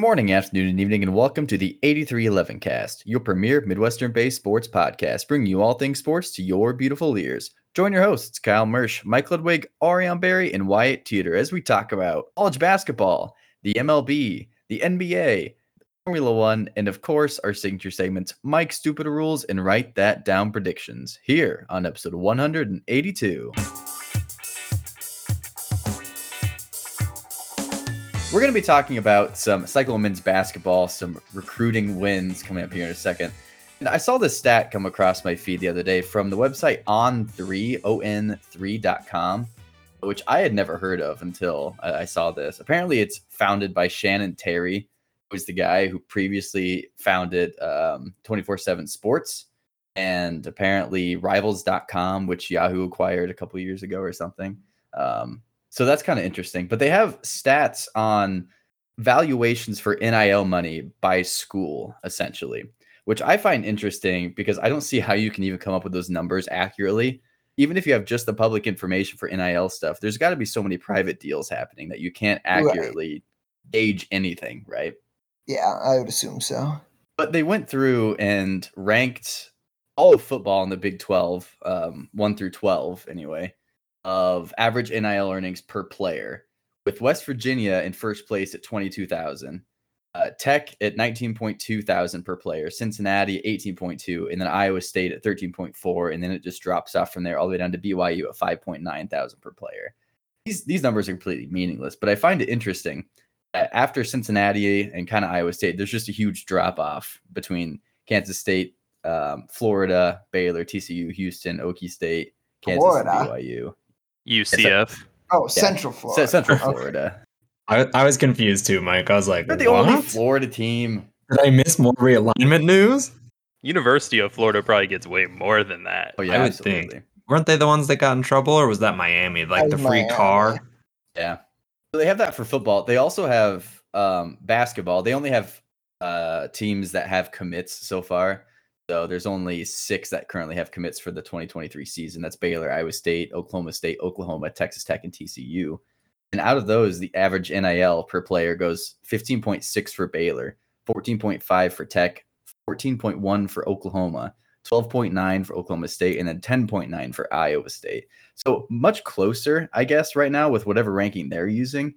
Morning, afternoon, and evening, and welcome to the 8311 cast, your premier Midwestern based sports podcast, bringing you all things sports to your beautiful ears. Join your hosts, Kyle Mersch, Mike Ludwig, Ariane Barry, and Wyatt Teeter as we talk about college basketball, the MLB, the NBA, Formula One, and of course, our signature segments, Mike Stupid Rules and Write That Down Predictions, here on episode 182. We're going to be talking about some Cycle men's basketball, some recruiting wins coming up here in a second. And I saw this stat come across my feed the other day from the website on3, on3.com, which I had never heard of until I saw this. Apparently, it's founded by Shannon Terry, who was the guy who previously founded um, 24 7 Sports and apparently Rivals.com, which Yahoo acquired a couple years ago or something. Um, so that's kind of interesting. But they have stats on valuations for NIL money by school, essentially, which I find interesting because I don't see how you can even come up with those numbers accurately. Even if you have just the public information for NIL stuff, there's got to be so many private deals happening that you can't accurately right. gauge anything, right? Yeah, I would assume so. But they went through and ranked all of football in the Big 12, um, 1 through 12 anyway, of average NIL earnings per player, with West Virginia in first place at 22,000, uh, Tech at 19.2 thousand per player, Cincinnati 18.2, and then Iowa State at 13.4, and then it just drops off from there all the way down to BYU at 5.9 thousand per player. These these numbers are completely meaningless, but I find it interesting that after Cincinnati and kind of Iowa State, there's just a huge drop off between Kansas State, um, Florida, Baylor, TCU, Houston, Okie State, Kansas, Florida. BYU. UCF. Oh, Central Florida. Central Florida. I, I was confused too, Mike. I was like, They're the what? only Florida team. Did I miss more realignment news? University of Florida probably gets way more than that. Oh yeah, I would absolutely. think. Weren't they the ones that got in trouble, or was that Miami? Like the free Miami. car? Yeah. So they have that for football. They also have um, basketball. They only have uh, teams that have commits so far. So there's only six that currently have commits for the 2023 season. That's Baylor, Iowa State, Oklahoma State, Oklahoma, Texas Tech, and TCU. And out of those, the average NIL per player goes 15.6 for Baylor, 14.5 for Tech, 14.1 for Oklahoma, 12.9 for Oklahoma State, and then 10.9 for Iowa State. So much closer, I guess, right now with whatever ranking they're using.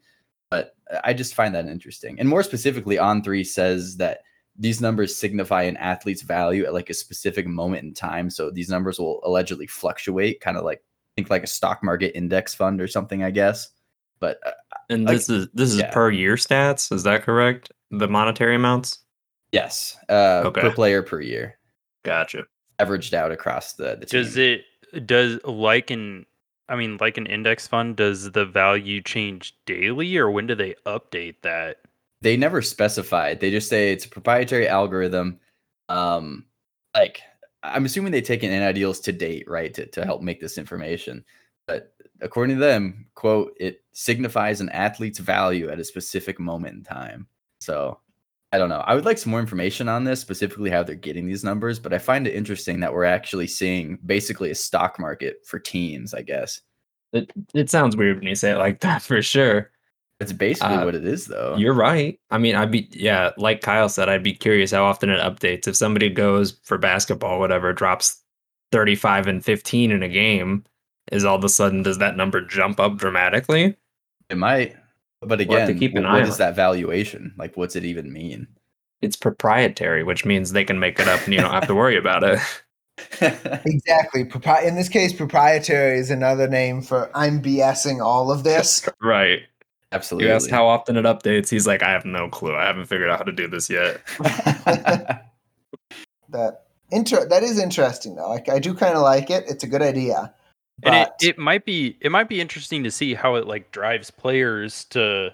But I just find that interesting. And more specifically, On3 says that these numbers signify an athlete's value at like a specific moment in time. So these numbers will allegedly fluctuate, kind of like think like a stock market index fund or something, I guess. But uh, and this like, is this is yeah. per year stats. Is that correct? The monetary amounts. Yes. Uh, okay. Per player per year. Gotcha. Averaged out across the. the does it does like an I mean like an index fund? Does the value change daily, or when do they update that? They never specified. They just say it's a proprietary algorithm. Um, like I'm assuming they take in ideals to date, right, to, to help make this information. But according to them, quote, it signifies an athlete's value at a specific moment in time. So I don't know. I would like some more information on this, specifically how they're getting these numbers, but I find it interesting that we're actually seeing basically a stock market for teams, I guess. It it sounds weird when you say it like that for sure. It's basically uh, what it is, though. You're right. I mean, I'd be, yeah, like Kyle said, I'd be curious how often it updates. If somebody goes for basketball, whatever, drops 35 and 15 in a game, is all of a sudden, does that number jump up dramatically? It might. But again, we'll keep an what is that valuation? Like, what's it even mean? It's proprietary, which means they can make it up and you don't have to worry about it. exactly. Propri- in this case, proprietary is another name for I'm BSing all of this. right. Absolutely. You asked how often it updates. He's like, I have no clue. I haven't figured out how to do this yet. that inter- that is interesting though. Like I do kind of like it. It's a good idea. But... And it, it might be it might be interesting to see how it like drives players to,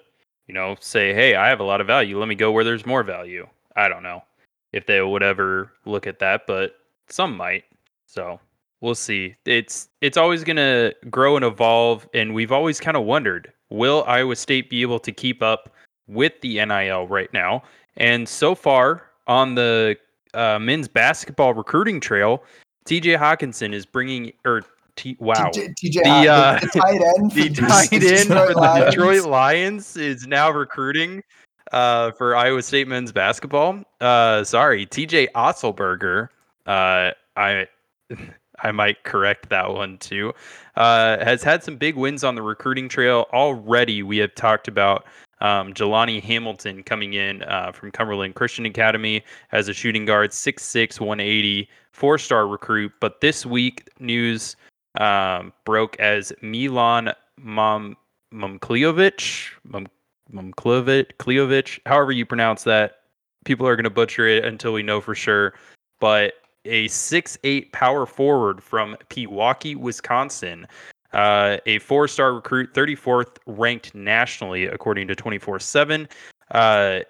you know, say, Hey, I have a lot of value. Let me go where there's more value. I don't know if they would ever look at that, but some might. So we'll see. It's it's always gonna grow and evolve, and we've always kind of wondered will Iowa State be able to keep up with the NIL right now? And so far on the uh, men's basketball recruiting trail, TJ Hockenson is bringing, or T, wow, TJ, the, uh, the, tight end, the tight end for the Detroit Lions is now recruiting uh, for Iowa State men's basketball. Uh, sorry, TJ Otzelberger. Uh, I I might correct that one too. Uh, has had some big wins on the recruiting trail already. We have talked about um, Jelani Hamilton coming in uh, from Cumberland Christian Academy as a shooting guard, 6'6, 180, four star recruit. But this week, news um, broke as Milan Mom Momklejovic, Mom, however you pronounce that. People are going to butcher it until we know for sure. But a six-eight power forward from Pewaukee, Wisconsin, uh, a four star recruit, 34th ranked nationally, according to 24 7. Uh,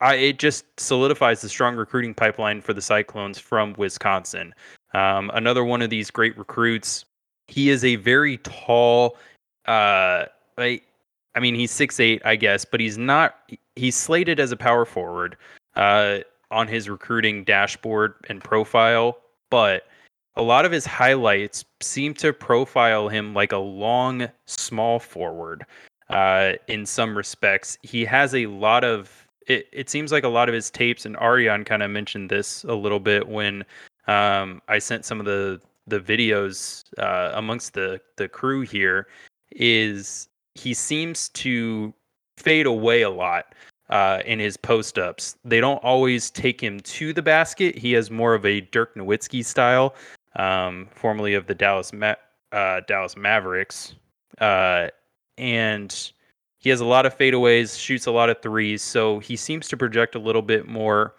I, it just solidifies the strong recruiting pipeline for the Cyclones from Wisconsin. Um, another one of these great recruits. He is a very tall, uh, I, I mean, he's six eight, I guess, but he's not. He's slated as a power forward uh, on his recruiting dashboard and profile, but a lot of his highlights seem to profile him like a long, small forward. Uh, in some respects, he has a lot of. It, it seems like a lot of his tapes, and Ariane kind of mentioned this a little bit when um, I sent some of the the videos uh, amongst the the crew here. Is he seems to fade away a lot uh, in his post ups. They don't always take him to the basket. He has more of a Dirk Nowitzki style, um, formerly of the Dallas Ma- uh, Dallas Mavericks, uh, and he has a lot of fadeaways, shoots a lot of threes, so he seems to project a little bit more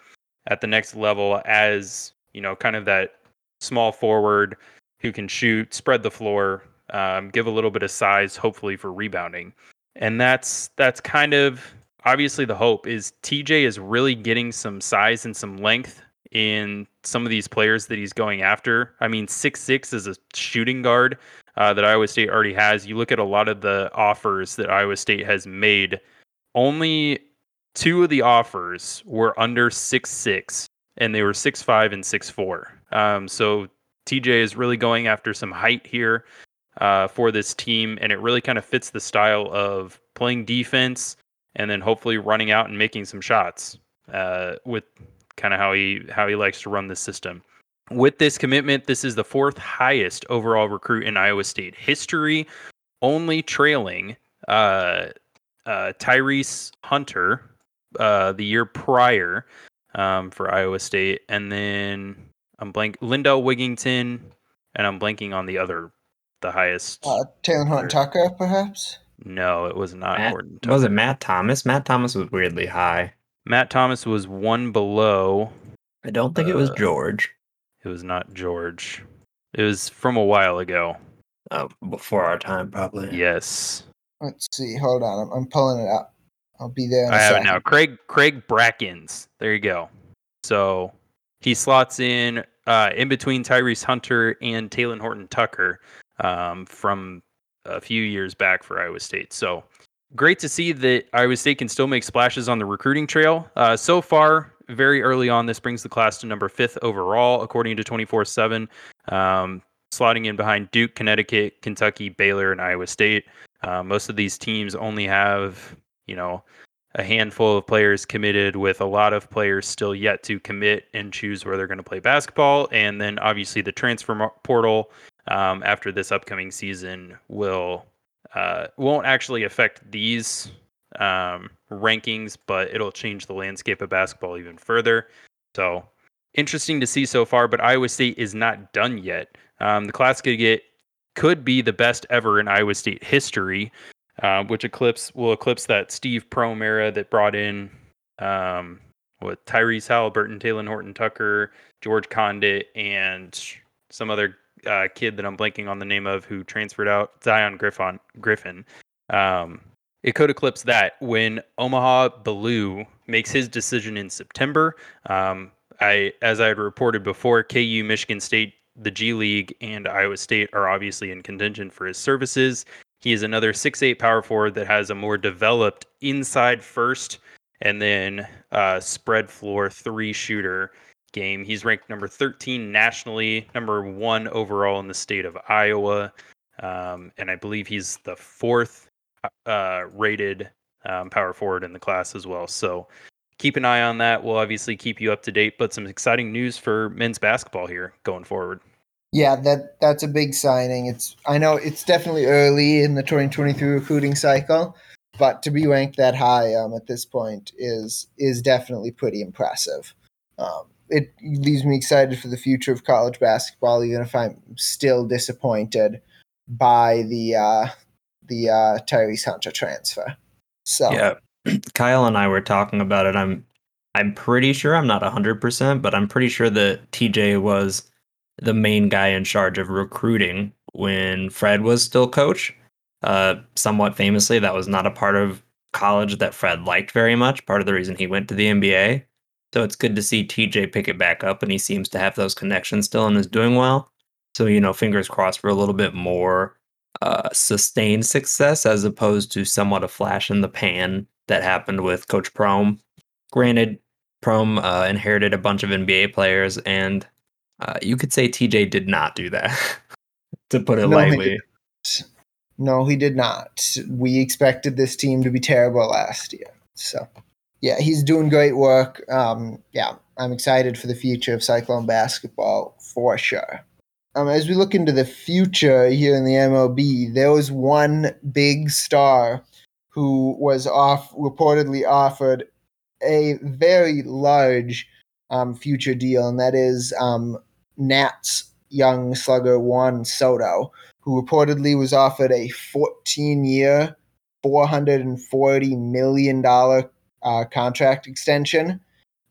at the next level as you know, kind of that small forward who can shoot, spread the floor, um, give a little bit of size, hopefully for rebounding, and that's that's kind of obviously the hope is TJ is really getting some size and some length in some of these players that he's going after. I mean, six six is a shooting guard uh, that Iowa State already has. You look at a lot of the offers that Iowa State has made. Only two of the offers were under six six, and they were six five and six four. Um, so TJ is really going after some height here uh, for this team, and it really kind of fits the style of playing defense and then hopefully running out and making some shots uh, with kind of how he how he likes to run the system. With this commitment, this is the fourth highest overall recruit in Iowa State history, only trailing uh, uh, Tyrese Hunter uh, the year prior um, for Iowa State, and then I'm blank Lindell Wigginton, and I'm blanking on the other, the highest. Uh, Talen Horton Tucker, perhaps. No, it was not Matt, Horton. was it Matt Thomas? Matt Thomas was weirdly high. Matt Thomas was one below. I don't think it was Uh, George. It was not George. It was from a while ago. Oh, before our time, probably. Yes, Let's see. Hold on. I'm, I'm pulling it up. I'll be there. In a I have it now. Craig Craig Brackins. There you go. So he slots in uh, in between Tyrese Hunter and Talen Horton Tucker um, from a few years back for Iowa State. So great to see that Iowa State can still make splashes on the recruiting trail. Uh, so far, very early on, this brings the class to number fifth overall, according to 24 7. Um, slotting in behind Duke, Connecticut, Kentucky, Baylor, and Iowa State. Uh, most of these teams only have, you know, a handful of players committed with a lot of players still yet to commit and choose where they're going to play basketball. And then obviously the transfer portal um, after this upcoming season will uh, won't actually affect these um, rankings, but it'll change the landscape of basketball even further. So interesting to see so far, but Iowa State is not done yet. Um, the class could get could be the best ever in Iowa State history, uh, which eclipse will eclipse that Steve Prohm era that brought in um, what Tyrese Halliburton, Talen Horton Tucker, George Conditt, and some other uh, kid that I'm blanking on the name of who transferred out, Zion Griffin. Griffin. Um, it could eclipse that when Omaha Biliew makes his decision in September. Um, I, as I had reported before, KU, Michigan State, the G League, and Iowa State are obviously in contention for his services. He is another six-eight power forward that has a more developed inside first and then uh, spread floor three shooter game. He's ranked number 13 nationally, number one overall in the state of Iowa. Um, and I believe he's the fourth uh, rated um, power forward in the class as well. So keep an eye on that. We'll obviously keep you up to date, but some exciting news for men's basketball here going forward. Yeah, that that's a big signing. It's I know it's definitely early in the 2023 recruiting cycle, but to be ranked that high um, at this point is is definitely pretty impressive. Um, it leaves me excited for the future of college basketball, even if I'm still disappointed by the uh, the uh, Tyrese Hunter transfer. So Yeah. Kyle and I were talking about it. I'm I'm pretty sure I'm not 100%, but I'm pretty sure that TJ was the main guy in charge of recruiting when Fred was still coach. Uh somewhat famously, that was not a part of college that Fred liked very much, part of the reason he went to the NBA. So it's good to see TJ pick it back up and he seems to have those connections still and is doing well. So, you know, fingers crossed for a little bit more uh, sustained success as opposed to somewhat a flash in the pan that happened with Coach Prohm. Granted, Prohm uh, inherited a bunch of NBA players, and uh, you could say TJ did not do that, to put it No, he lightly. No, he did not. We expected this team to be terrible last year. So, yeah, he's doing great work. Um, yeah, I'm excited for the future of Cyclone basketball for sure. Um, as we look into the future here in the MLB, there was one big star who was off reportedly offered a very large um, future deal, and that is um, Nats young slugger Juan Soto who reportedly was offered a 14 year, $440 million uh, contract extension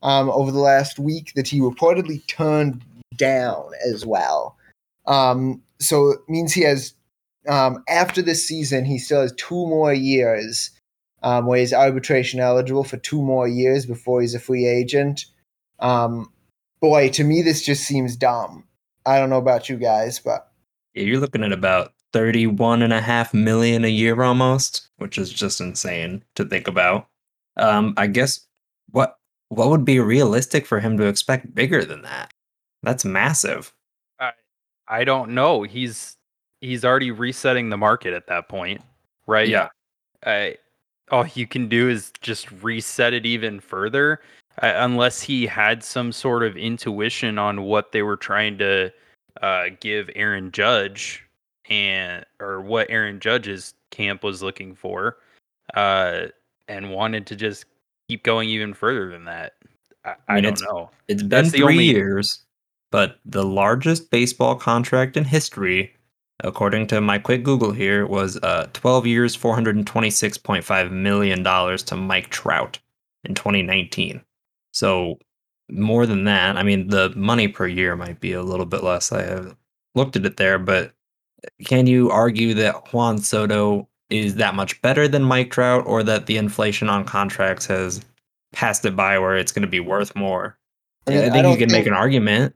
um, over the last week that he reportedly turned down as well. Um, so it means he has, um, after this season, he still has two more years um, where he's arbitration eligible for two more years before he's a free agent. Um, boy, to me, this just seems dumb. I don't know about you guys, but Yeah, you're looking at about 31 and a half million a year almost, which is just insane to think about. Um, I guess what what would be realistic for him to expect bigger than that? That's massive. I I don't know. He's he's already resetting the market at that point, right? Yeah. I, all you can do is just reset it even further, uh, unless he had some sort of intuition on what they were trying to uh, give Aaron Judge and or what Aaron Judge's camp was looking for, uh, and wanted to just keep going even further than that. I, I, mean, don't it's- know. It's been That's three only- years, but the largest baseball contract in history, according to my quick Google here, was uh, 12 years, $426.5 million to Mike Trout in 2019. So more than that, I mean, the money per year might be a little bit less. I have looked at it there, but can you argue that Juan Soto is that much better than Mike Trout or that the inflation on contracts has passed it by where it's going to be worth more? I I, mean, I think you don't can make an argument.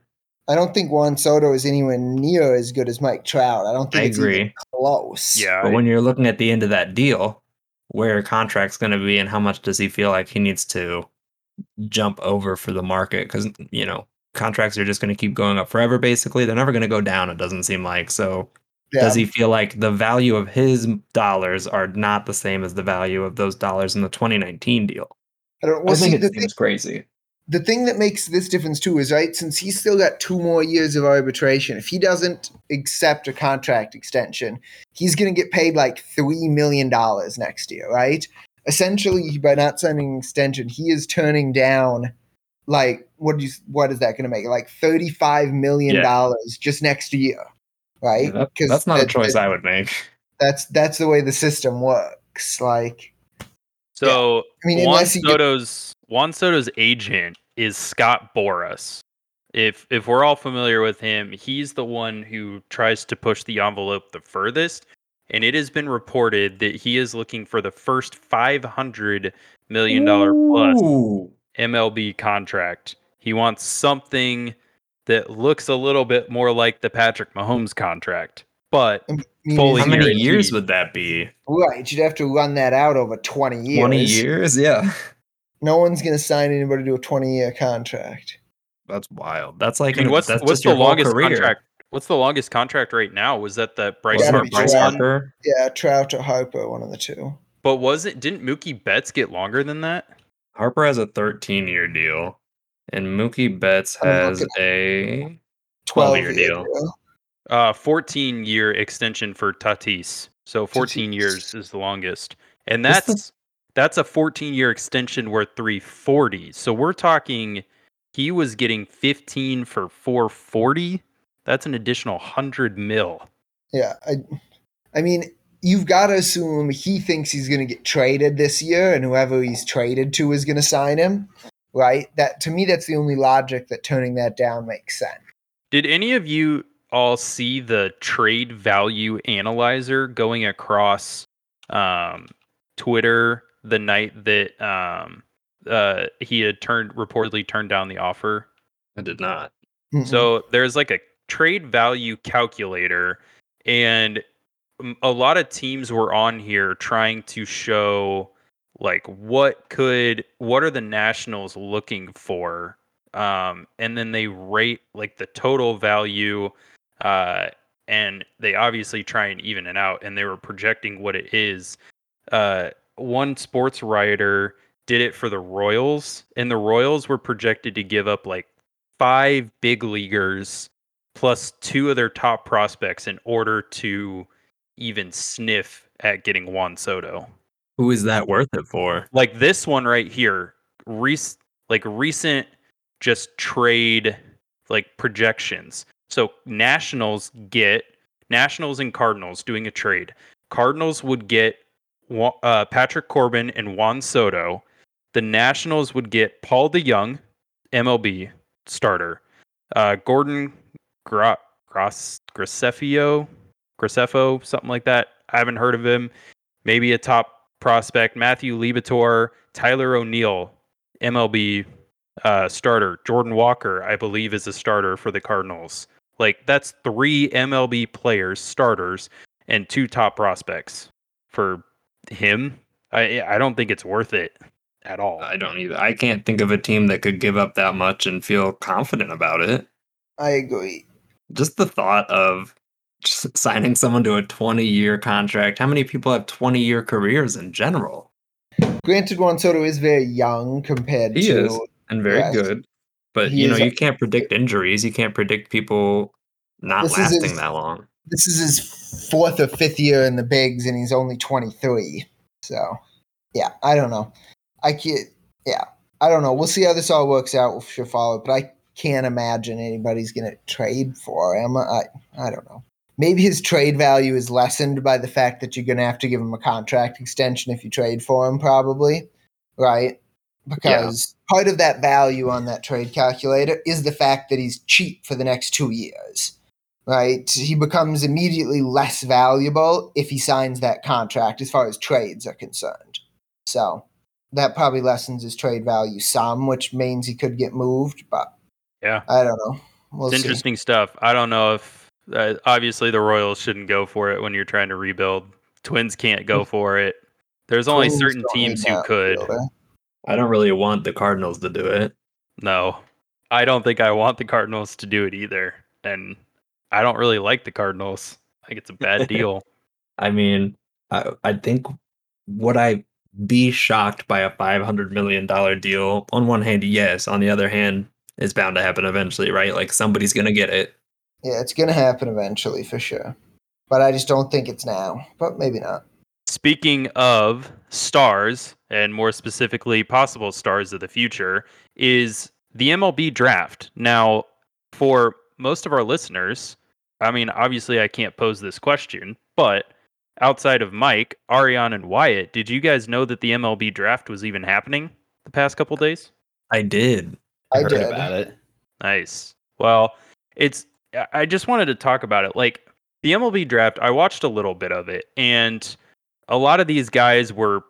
I don't think Juan Soto is anywhere near as good as Mike Trout. I don't think I it's even agree. close. Yeah, But I- when you're looking at the end of that deal, where a contract's going to be and how much does he feel like he needs to jump over for the market? Because, you know, contracts are just going to keep going up forever, basically. They're never going to go down, it doesn't seem like. So Yeah. does he feel like the value of his dollars are not the same as the value of those dollars in the 2019 deal? I don't. Well, I think see, it the thing, seems crazy. the thing that makes this difference too is right since he's still got two more years of arbitration. If he doesn't accept a contract extension, he's going to get paid like three million dollars next year, right? Essentially, by not signing an extension, he is turning down like what do you what is that going to make like thirty five million dollars just next year, right? That- 'Cause that's not a choice that- I would make. that's that's the way the system works. Like, So I mean, Juan unless you get- Soto's Juan Soto's agent is Scott Boras. If if we're all familiar with him, he's the one who tries to push the envelope the furthest. And it has been reported that he is looking for the first five hundred million dollar plus MLB contract. He wants something that looks a little bit more like the Patrick Mahomes contract, but I mean, Fully How many guaranteed. years would that be? right? You'd have to run that out over twenty years. 20 years? Yeah. No one's going to sign anybody to a 20 year contract. That's wild. That's like I mean, what's that's what's just the longest career. contract? What's the longest contract right now? Was that the Bryce Gotta Wasn't be it Bryce Harper? Yeah, Trout or Harper, one of the two. But was it didn't Mookie Betts get longer than that? Harper has a 13 year deal, and Mookie Betts has a 12 12-year deal. Uh 14 year extension for Tatis. So 14 years is the longest. And that's the- that's a 14 year extension worth 340. So we're talking he was getting 15 for 440. That's an additional 100 mil. Yeah, I, I mean, you've got to assume he thinks he's going to get traded this year, and whoever he's traded to is going to sign him, right? That to me, that's the only logic that turning that down makes sense. Did any of you all see the trade value analyzer going across um, Twitter the night that um, uh, he had turned reportedly turned down the offer? I did not. Mm-mm. So there's like a trade value calculator, and a lot of teams were on here trying to show like what could what are the Nationals looking for, um, and then they rate like the total value, uh, and they obviously try and even it out, and they were projecting what it is. Uh, one sports writer did it for the Royals, and the Royals were projected to give up like five big leaguers plus two of their top prospects in order to even sniff at getting Juan Soto. Who is that worth it for? Like this one right here, rec- like recent just trade like projections. So Nationals get Nationals and Cardinals doing a trade. Cardinals would get uh, Patrick Corbin and Juan Soto. The Nationals would get Paul DeJong, MLB starter. Uh, Gordon Gra- Gras- Graceffio, Graceffo, something like that. I haven't heard of him. Maybe a top prospect. Matthew Libator, Tyler O'Neill, MLB uh, starter. Jordan Walker, I believe, is a starter for the Cardinals. Like that's three MLB players, starters, and two top prospects for him. I I don't think it's worth it at all. I don't either. I can't think of a team that could give up that much and feel confident about it. I agree. Just the thought of just signing someone to a 20 year contract. How many people have 20 year careers in general? Granted, Juan Soto is very young compared He to. is. And very good. But you know, you can't predict injuries. You can't predict people not lasting his- that long. This is his fourth or fifth year in the bigs, and he's only 23. So, yeah, I don't know. I can't. Yeah, I don't know. We'll see how this all works out with Shafalo, but I can't imagine anybody's going to trade for him. I, I don't know. Maybe his trade value is lessened by the fact that you're going to have to give him a contract extension if you trade for him, probably, right? Because part of that value on that trade calculator is the fact that he's cheap for the next two years right? He becomes immediately less valuable if he signs that contract as far as trades are concerned. So that probably lessens his trade value some, which means he could get moved, but Yeah. I don't know. We'll it's see. interesting stuff. I don't know if uh, obviously the Royals shouldn't go for it when you're trying to rebuild. Twins can't go for it. There's only Twins certain teams who could. fielder. I don't really want the Cardinals to do it. No, I don't think I want the Cardinals to do it either. And I don't really like the Cardinals. I think it's a bad deal. I mean, I, I think would I be shocked by a five hundred million dollar deal? On one hand, yes. On the other hand, it's bound to happen eventually, right? Like somebody's gonna get it. Yeah, it's going to happen eventually for sure. But I just don't think it's now, but maybe not. Speaking of stars, and more specifically, possible stars of the future, is the MLB draft. Now, for most of our listeners, I mean, obviously, I can't pose this question, but outside of Mike, Ariane, and Wyatt, did you guys know that the MLB draft was even happening the past couple days? I did. I heard did. about it. Nice. Well, it's I- just wanted to talk about it. Like the MLB draft, I watched a little bit of it and a lot of these guys were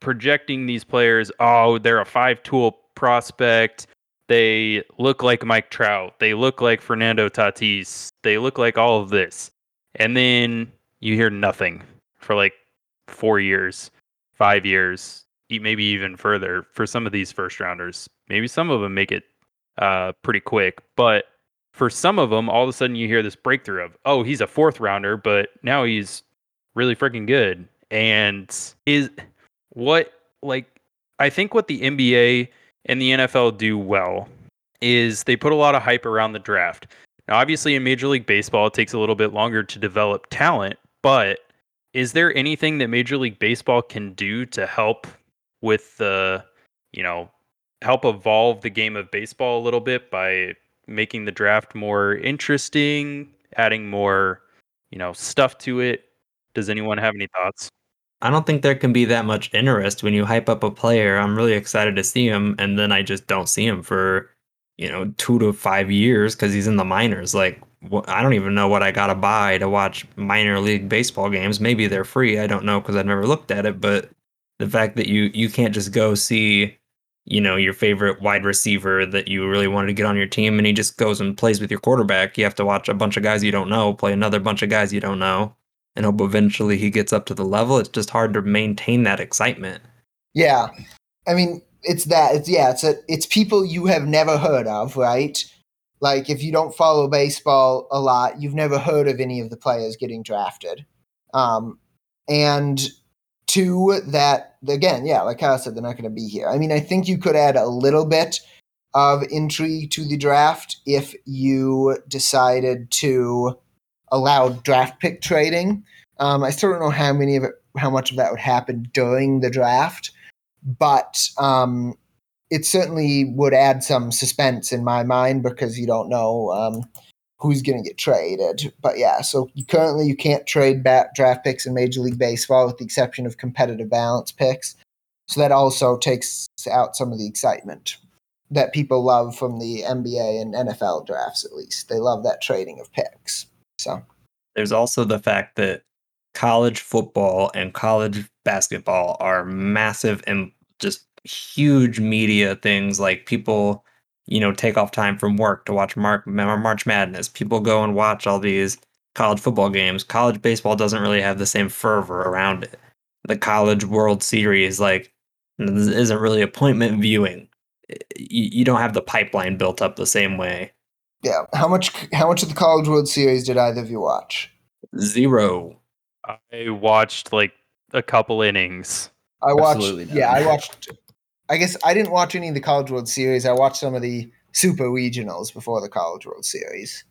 projecting these players, oh, they're a five-tool prospect. They look like Mike Trout. They look like Fernando Tatis. They look like all of this. And then you hear nothing for like 4 years, 5 years, maybe even further for some of these first rounders. Maybe some of them make it uh, pretty quick. But for some of them, all of a sudden you hear this breakthrough of, oh, he's a fourth rounder, but now he's really freaking good. And is what like I think what the NBA and the NFL do well is they put a lot of hype around the draft. Now, obviously, in Major League Baseball, it takes a little bit longer to develop talent, but is there anything that Major League Baseball can do to help with the, you know, help evolve the game of baseball a little bit by making the draft more interesting, adding more, you know, stuff to it? Does anyone have any thoughts? I don't think there can be that much interest when you hype up a player. I'm really excited to see him, and then I just don't see him for, you know, two to five years because he's in the minors. Like, wh- I don't even know what I gotta buy to watch minor league baseball games. Maybe they're free. I don't know because I've never looked at it. But the fact that you you can't just go see, you know, your favorite wide receiver that you really wanted to get on your team, and he just goes and plays with your quarterback. You have to watch a bunch of guys you don't know play another bunch of guys you don't know and hope eventually he gets up to the level. It's just hard to maintain that excitement. Yeah. I mean, it's that. It's yeah. It's a, it's people you have never heard of, right? Like if you don't follow baseball a lot, you've never heard of any of the players getting drafted. Um, and two, that again, yeah, like Kyle said, they're not going to be here. I mean, I think you could add a little bit of intrigue to the draft if you decided to allow draft pick trading. Um, I still don't know how many of it, how much of that would happen during the draft, but um, it certainly would add some suspense in my mind because you don't know um, who's going to get traded. But yeah, so you, currently you can't trade back draft picks in Major League Baseball with the exception of competitive balance picks. So that also takes out some of the excitement that people love from the NBA and NFL drafts, at least. They love that trading of picks. So there's also the fact that college football and college basketball are massive and just huge media things like people you know take off time from work to watch Mark, march madness people go and watch all these college football games college baseball doesn't really have the same fervor around it the college world series like isn't really appointment viewing you, you don't have the pipeline built up the same way yeah how much how much of the college world series did either of you watch zero I watched like a couple innings. I watched. Yeah, I watched. I guess I didn't watch any of the College World Series. I watched some of the Super Regionals before the College World Series.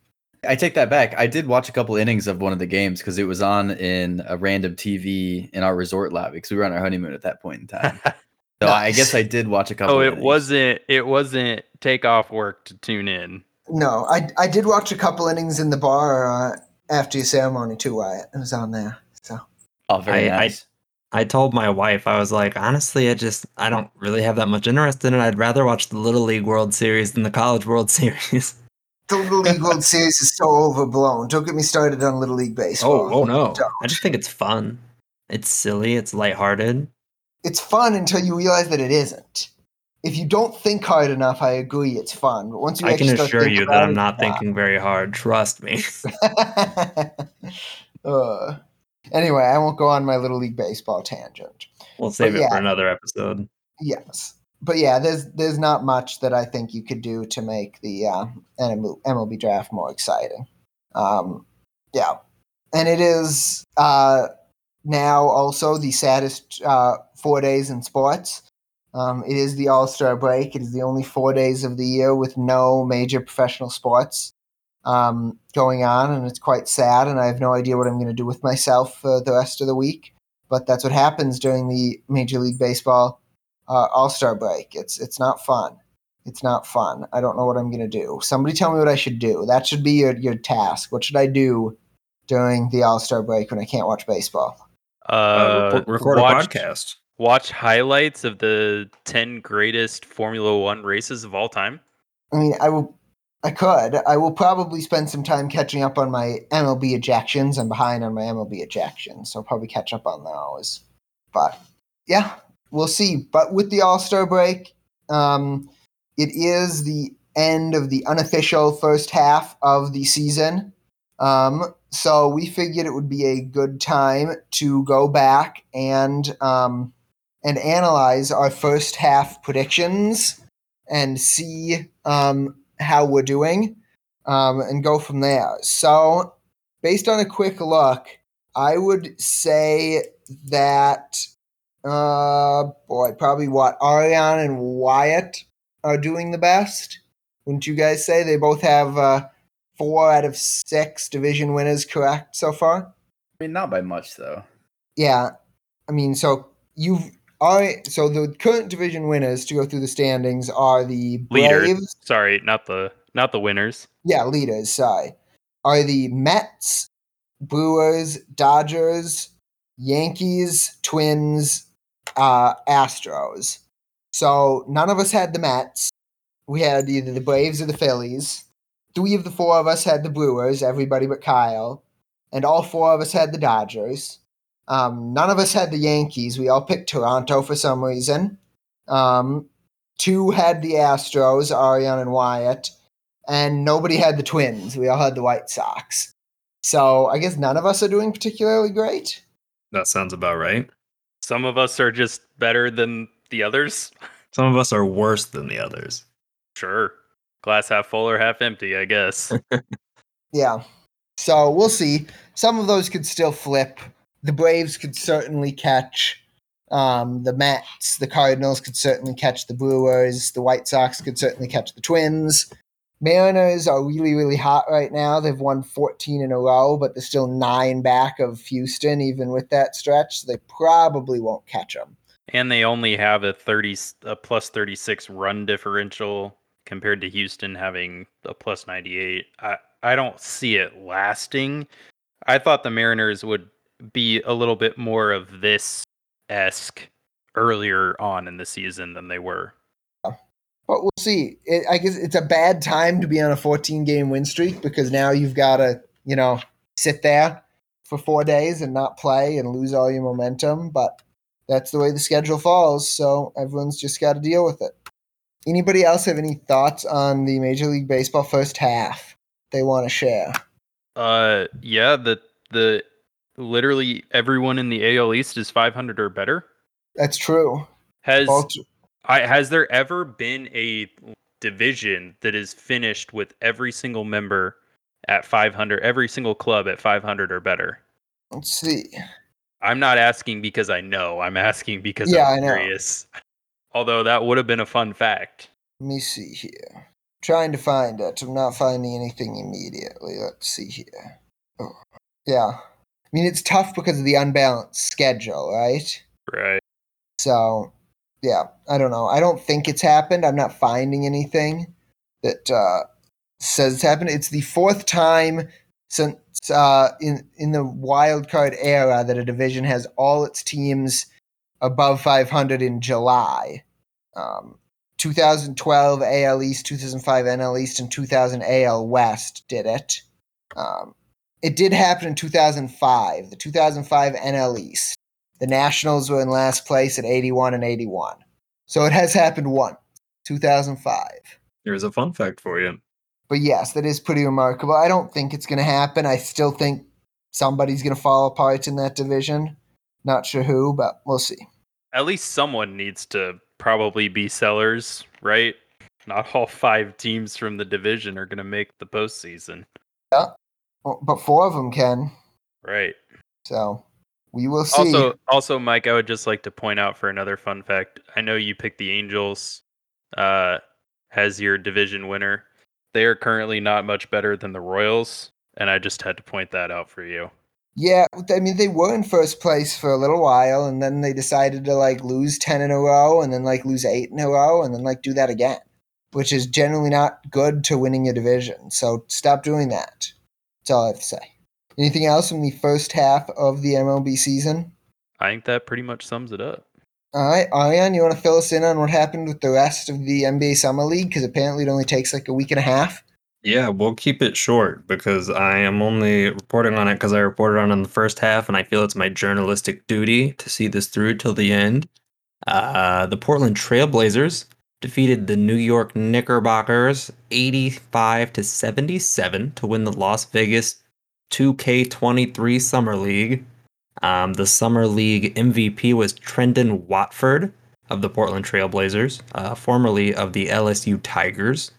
I take that back. I did watch a couple innings of one of the games because it was on in a random TV in our resort lobby because we were on our honeymoon at that point in time. So I guess I did watch a couple. Oh, it innings. wasn't. It wasn't take off work to tune in. No, I I did watch a couple innings in the bar uh, after your ceremony too. Wyatt, it was on there. So Oh, very I- I- nice. I told my wife, I was like, honestly, I just I don't really have that much interest in it. I'd rather watch the Little League World Series than the College World Series. the Little League World Series is so overblown. Don't get me started on Little League baseball. Oh, oh no. Don't. I just think it's fun. It's silly, it's lighthearted. It's fun until you realize that it isn't. If you don't think hard enough, I agree, it's fun. But once you I can assure you that I'm not thinking very hard. Trust me. uh, anyway, I won't go on my little league baseball tangent. We'll save it yeah. for another episode. Yes, but yeah, there's there's not much that I think you could do to make the uh, MLB MLB draft more exciting. Um, yeah, and it is uh, now also the saddest uh, four days in sports. Um, it is the All Star break. It is the only four days of the year with no major professional sports um, going on, and it's quite sad. And I have no idea what I'm going to do with myself for the rest of the week. But that's what happens during the Major League Baseball uh, All Star break. It's it's not fun. It's not fun. I don't know what I'm going to do. Somebody tell me what I should do. That should be your your task. What should I do during the All Star break when I can't watch baseball? Uh, Uh, record, record watch, a podcast. Watch highlights of the ten greatest Formula One races of all time. I mean, I will. I could. I will probably spend some time catching up on my MLB ejections. I'm behind on my MLB ejections, so I'll probably catch up on those. But yeah, we'll see. But with the All Star break, um, it is the end of the unofficial first half of the season. Um, so we figured it would be a good time to go back and um, and analyze our first half predictions and see um, how we're doing um, and go from there. So, based on a quick look, I would say that Uh, boy, probably what Ariane and Wyatt are doing the best. Wouldn't you guys say they both have uh, four out of six division winners correct so far? I mean, not by much though. Yeah, I mean, so you've all right. So the current division winners to go through the standings are the Braves. Leader. Sorry, not the not the winners. Yeah, leaders. Sorry, are the Mets, Brewers, Dodgers, Yankees, Twins, uh, Astros. So none of us had the Mets. We had either the Braves or the Phillies. Three of the four of us had the Brewers, everybody but Kyle. And all four of us had the Dodgers. Um, none of us had the Yankees. We all picked Toronto for some reason. Um, two had the Astros, Ariane and Wyatt. And nobody had the Twins. We all had the White Sox. So I guess none of us are doing particularly great. That sounds about right. Some of us are just better than the others. Some of us are worse than the others. Sure. Glass half full or half empty, I guess. Yeah. So we'll see. Some of those could still flip. The Braves could certainly catch um, the Mets. The Cardinals could certainly catch the Brewers. The White Sox could certainly catch the Twins. Mariners are really, really hot right now. They've won 14 in a row, but they're still nine back of Houston, even with that stretch. So they probably won't catch them. and they only have a 30 a plus 36 run differential compared to Houston having a plus 98. I I don't see it lasting. I thought the Mariners would be a little bit more of this esque earlier on in the season than they were. But we'll see. It, I guess it's a bad time to be on a 14 game win streak because now you've got to, you know, sit there for four days and not play and lose all your momentum. But that's the way the schedule falls. So everyone's just got to deal with it. Anybody else have any thoughts on the Major League Baseball first half they want to share? Uh yeah, the the literally everyone in the AL East is 500 or better. That's true. Has I has there ever been a division that is finished with every single member at 500, every single club at 500 or better? let's see. I'm not asking because I know. I'm asking because Yeah, I'm I know. curious. Although that would have been a fun fact. Let me see here. Trying to find it. I'm not finding anything immediately. Let's see here. Oh, yeah. I mean, it's tough because of the unbalanced schedule, right? Right. So, yeah, I don't know. I don't think it's happened. I'm not finding anything that uh, says it's happened. It's the fourth time since uh, in in the wild card era that a division has all its teams above 500 in July. Um, 2012 AL East, 2005 NL East, and 2000 AL West did it. Um, it did happen in 2005, the 2005 NL East. The Nationals were in last place at 81 and 81. So it has happened once, 2005. Here's a fun fact for you. But yes, that is pretty remarkable. I don't think it's going to happen. I still think somebody's going to fall apart in that division. Not sure who, but we'll see. At least someone needs to probably be sellers, right? Not all five teams from the division are going to make the postseason. Well, But four of them can. Right. So we will see. Also, also, Mike, I would just like to point out for another fun fact. I know you picked the Angels uh, as your division winner. They are currently not much better than the Royals, and I just had to point that out for you. Yeah, I mean they were in first place for a little while, and then they decided to like lose ten in a row, and then like lose eight in a row, and then like do that again, which is generally not good to winning a division. So stop doing that. That's all I have to say. Anything else from the first half of the MLB season? I think that pretty much sums it up. All right, Ariane, you want to fill us in on what happened with the rest of the NBA Summer League? Because apparently it only takes like a week and a half. Yeah, we'll keep it short because I am only reporting on it because I reported on it in the first half, and I feel it's my journalistic duty to see this through till the end. Uh, the Portland Trailblazers defeated the New York Knickerbockers 85 to 77 to win the Las Vegas 2K23 Summer League. Um, the Summer League MVP was Trendon Watford of the Portland Trailblazers, uh, formerly of the LSU Tigers.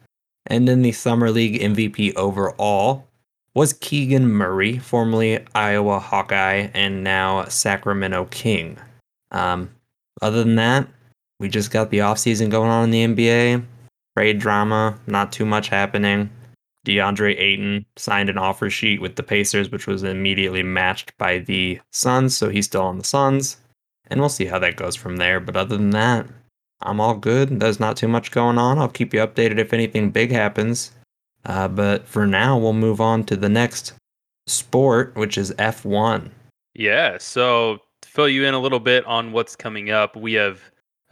And then the Summer League MVP overall was Keegan Murray, formerly Iowa Hawkeye and now Sacramento King. Um, Other than that, we just got the offseason going on in the NBA. Trade drama, not too much happening. DeAndre Ayton signed an offer sheet with the Pacers, which was immediately matched by the Suns, so he's still on the Suns. And we'll see how that goes from there. But other than that, I'm all good. There's not too much going on. I'll keep you updated if anything big happens. Uh, but for now, we'll move on to the next sport, which is F1. Yeah. So to fill you in a little bit on what's coming up, we have,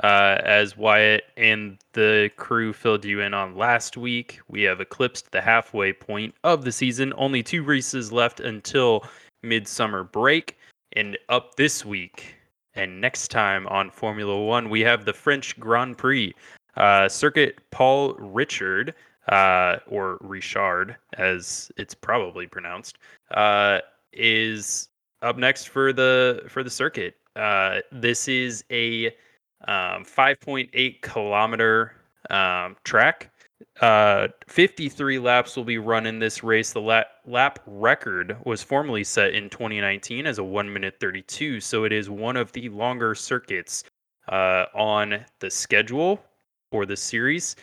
uh, as Wyatt and the crew filled you in on last week, we have eclipsed the halfway point of the season. Only two races left until midsummer break. And up this week and next time on Formula One, we have the French Grand Prix. Uh, Circuit Paul Richard, uh, or Ricard, as it's probably pronounced, uh, is up next for the for the circuit. Uh, this is a um, 5.8 kilometer um, track. Uh, 53 laps will be run in this race. The lap, lap record was formerly set in 2019 as a 1 minute 32, so it is one of the longer circuits uh, on the schedule for the series.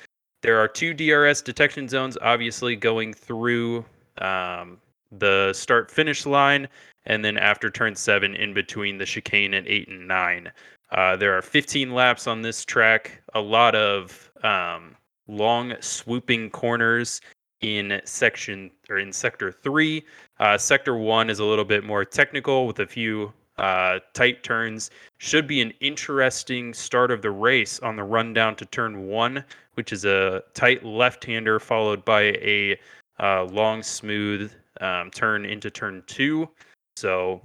There are two DRS detection zones, obviously going through um, the start finish line, and then after turn seven, in between the chicane at eight and nine. Uh, there are 15 laps on this track, a lot of um, long swooping corners in section or in sector three. Uh, sector one is a little bit more technical with a few uh, tight turns. Should be an interesting start of the race on the run down to turn one, which is a tight left hander followed by a uh, long, smooth um, turn into turn two. So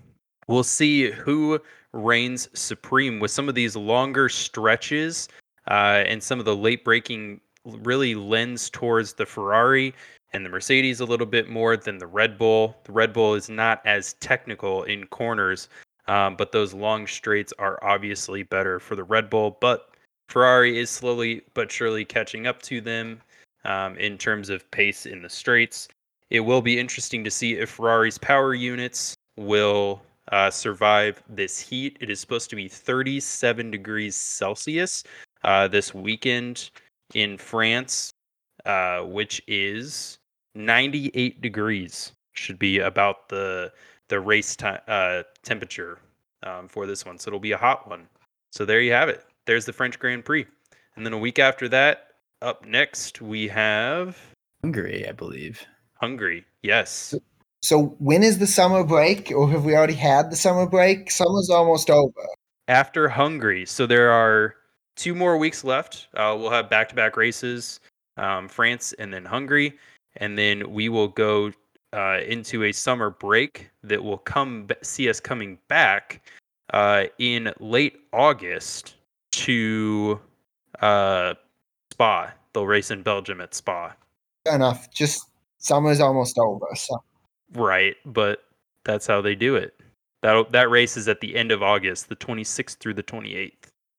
we'll see who reigns supreme with some of these longer stretches uh, and some of the late braking really lends towards the Ferrari and the Mercedes a little bit more than the Red Bull. The Red Bull is not as technical in corners, um, but those long straights are obviously better for the Red Bull. But Ferrari is slowly but surely catching up to them um, in terms of pace in the straights. It will be interesting to see if Ferrari's power units will uh, survive this heat. It is supposed to be 37 degrees Celsius uh, this weekend in France, uh, which is 98 degrees. Should be about the the race time uh, temperature um, for this one. So it'll be a hot one. So there you have it. There's the French Grand Prix. And then a week after that, up next we have Hungary, I believe. Hungary. Yes. So when is the summer break, or have we already had the summer break? Summer's almost over. After Hungary, so there are two more weeks left. Uh, we'll have back-to-back races, um, France and then Hungary, and then we will go uh, into a summer break that will come see us coming back uh, in late August to uh, Spa. They'll race in Belgium at Spa. Fair enough. Just summer's almost over. So Right, but that's how they do it. That that race is at the end of August, the 26th through the 28th.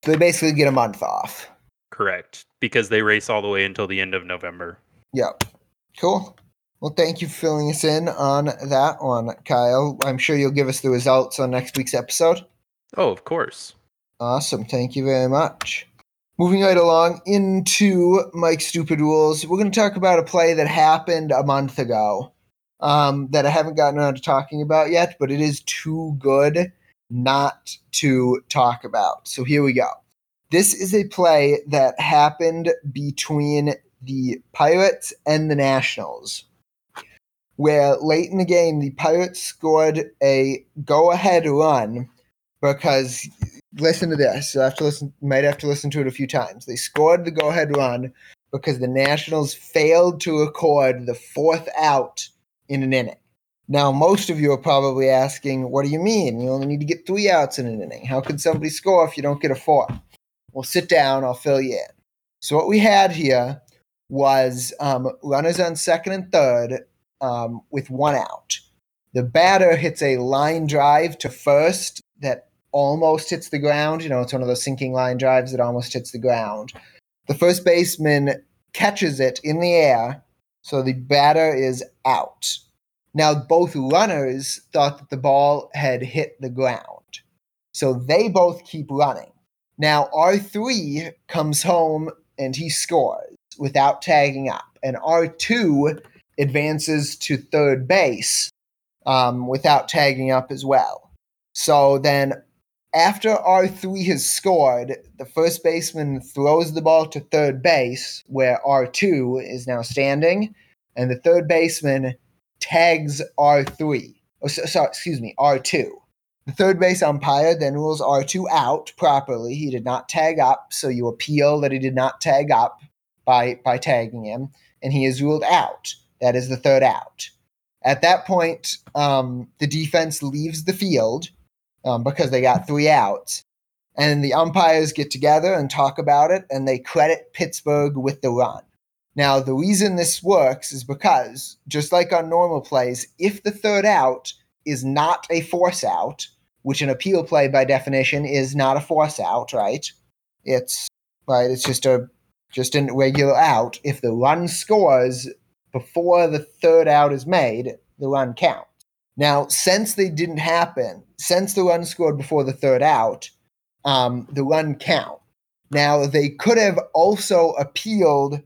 So they basically get a month off. Correct, because they race all the way until the end of November. Yep. Cool. Well, thank you for filling us in on that one, Kyle. I'm sure you'll give us the results on next week's episode. Oh, of course. Awesome. Thank you very much. Moving right along into Mike's Stupid Rules, we're going to talk about a play that happened a month ago um, that I haven't gotten around to talking about yet, but it is too good not to talk about. So here we go. This is a play that happened between the Pirates and the Nationals, where late in the game, the Pirates scored a go ahead run because listen to this. You have to listen. Might have to listen to it a few times. They scored the go-ahead run because the Nationals failed to record the fourth out in an inning. Now, most of you are probably asking, "What do you mean? You only need to get three outs in an inning. How could somebody score if you don't get a fourth?" Well, sit down. I'll fill you in. So what we had here was um, runners on second and third um, with one out. The batter hits a line drive to first that almost hits the ground. You know, it's one of those sinking line drives that almost hits the ground. The first baseman catches it in the air, so the batter is out. Now, both runners thought that the ball had hit the ground. So they both keep running. Now R3 comes home and he scores without tagging up, and R2 advances to third base um, without tagging up as well. So then, after R3 has scored, the first baseman throws the ball to third base, where R2 is now standing, and the third baseman tags R3. Oh, so, sorry, excuse me, R2. The third base umpire then rules R2 out properly. He did not tag up, so you appeal that he did not tag up by by tagging him, and he is ruled out. That is the third out. At that point, um, the defense leaves the field um, because they got three outs, and the umpires get together and talk about it, and they credit Pittsburgh with the run. Now, the reason this works is because, just like on normal plays, if the third out is not a force out, which an appeal play by definition is not a force out, right? It's right. It's just a just a regular out. If the run scores before the third out is made, the run counts. Now, since they didn't happen, since the run scored before the third out, um, the run count. Now they could have also appealed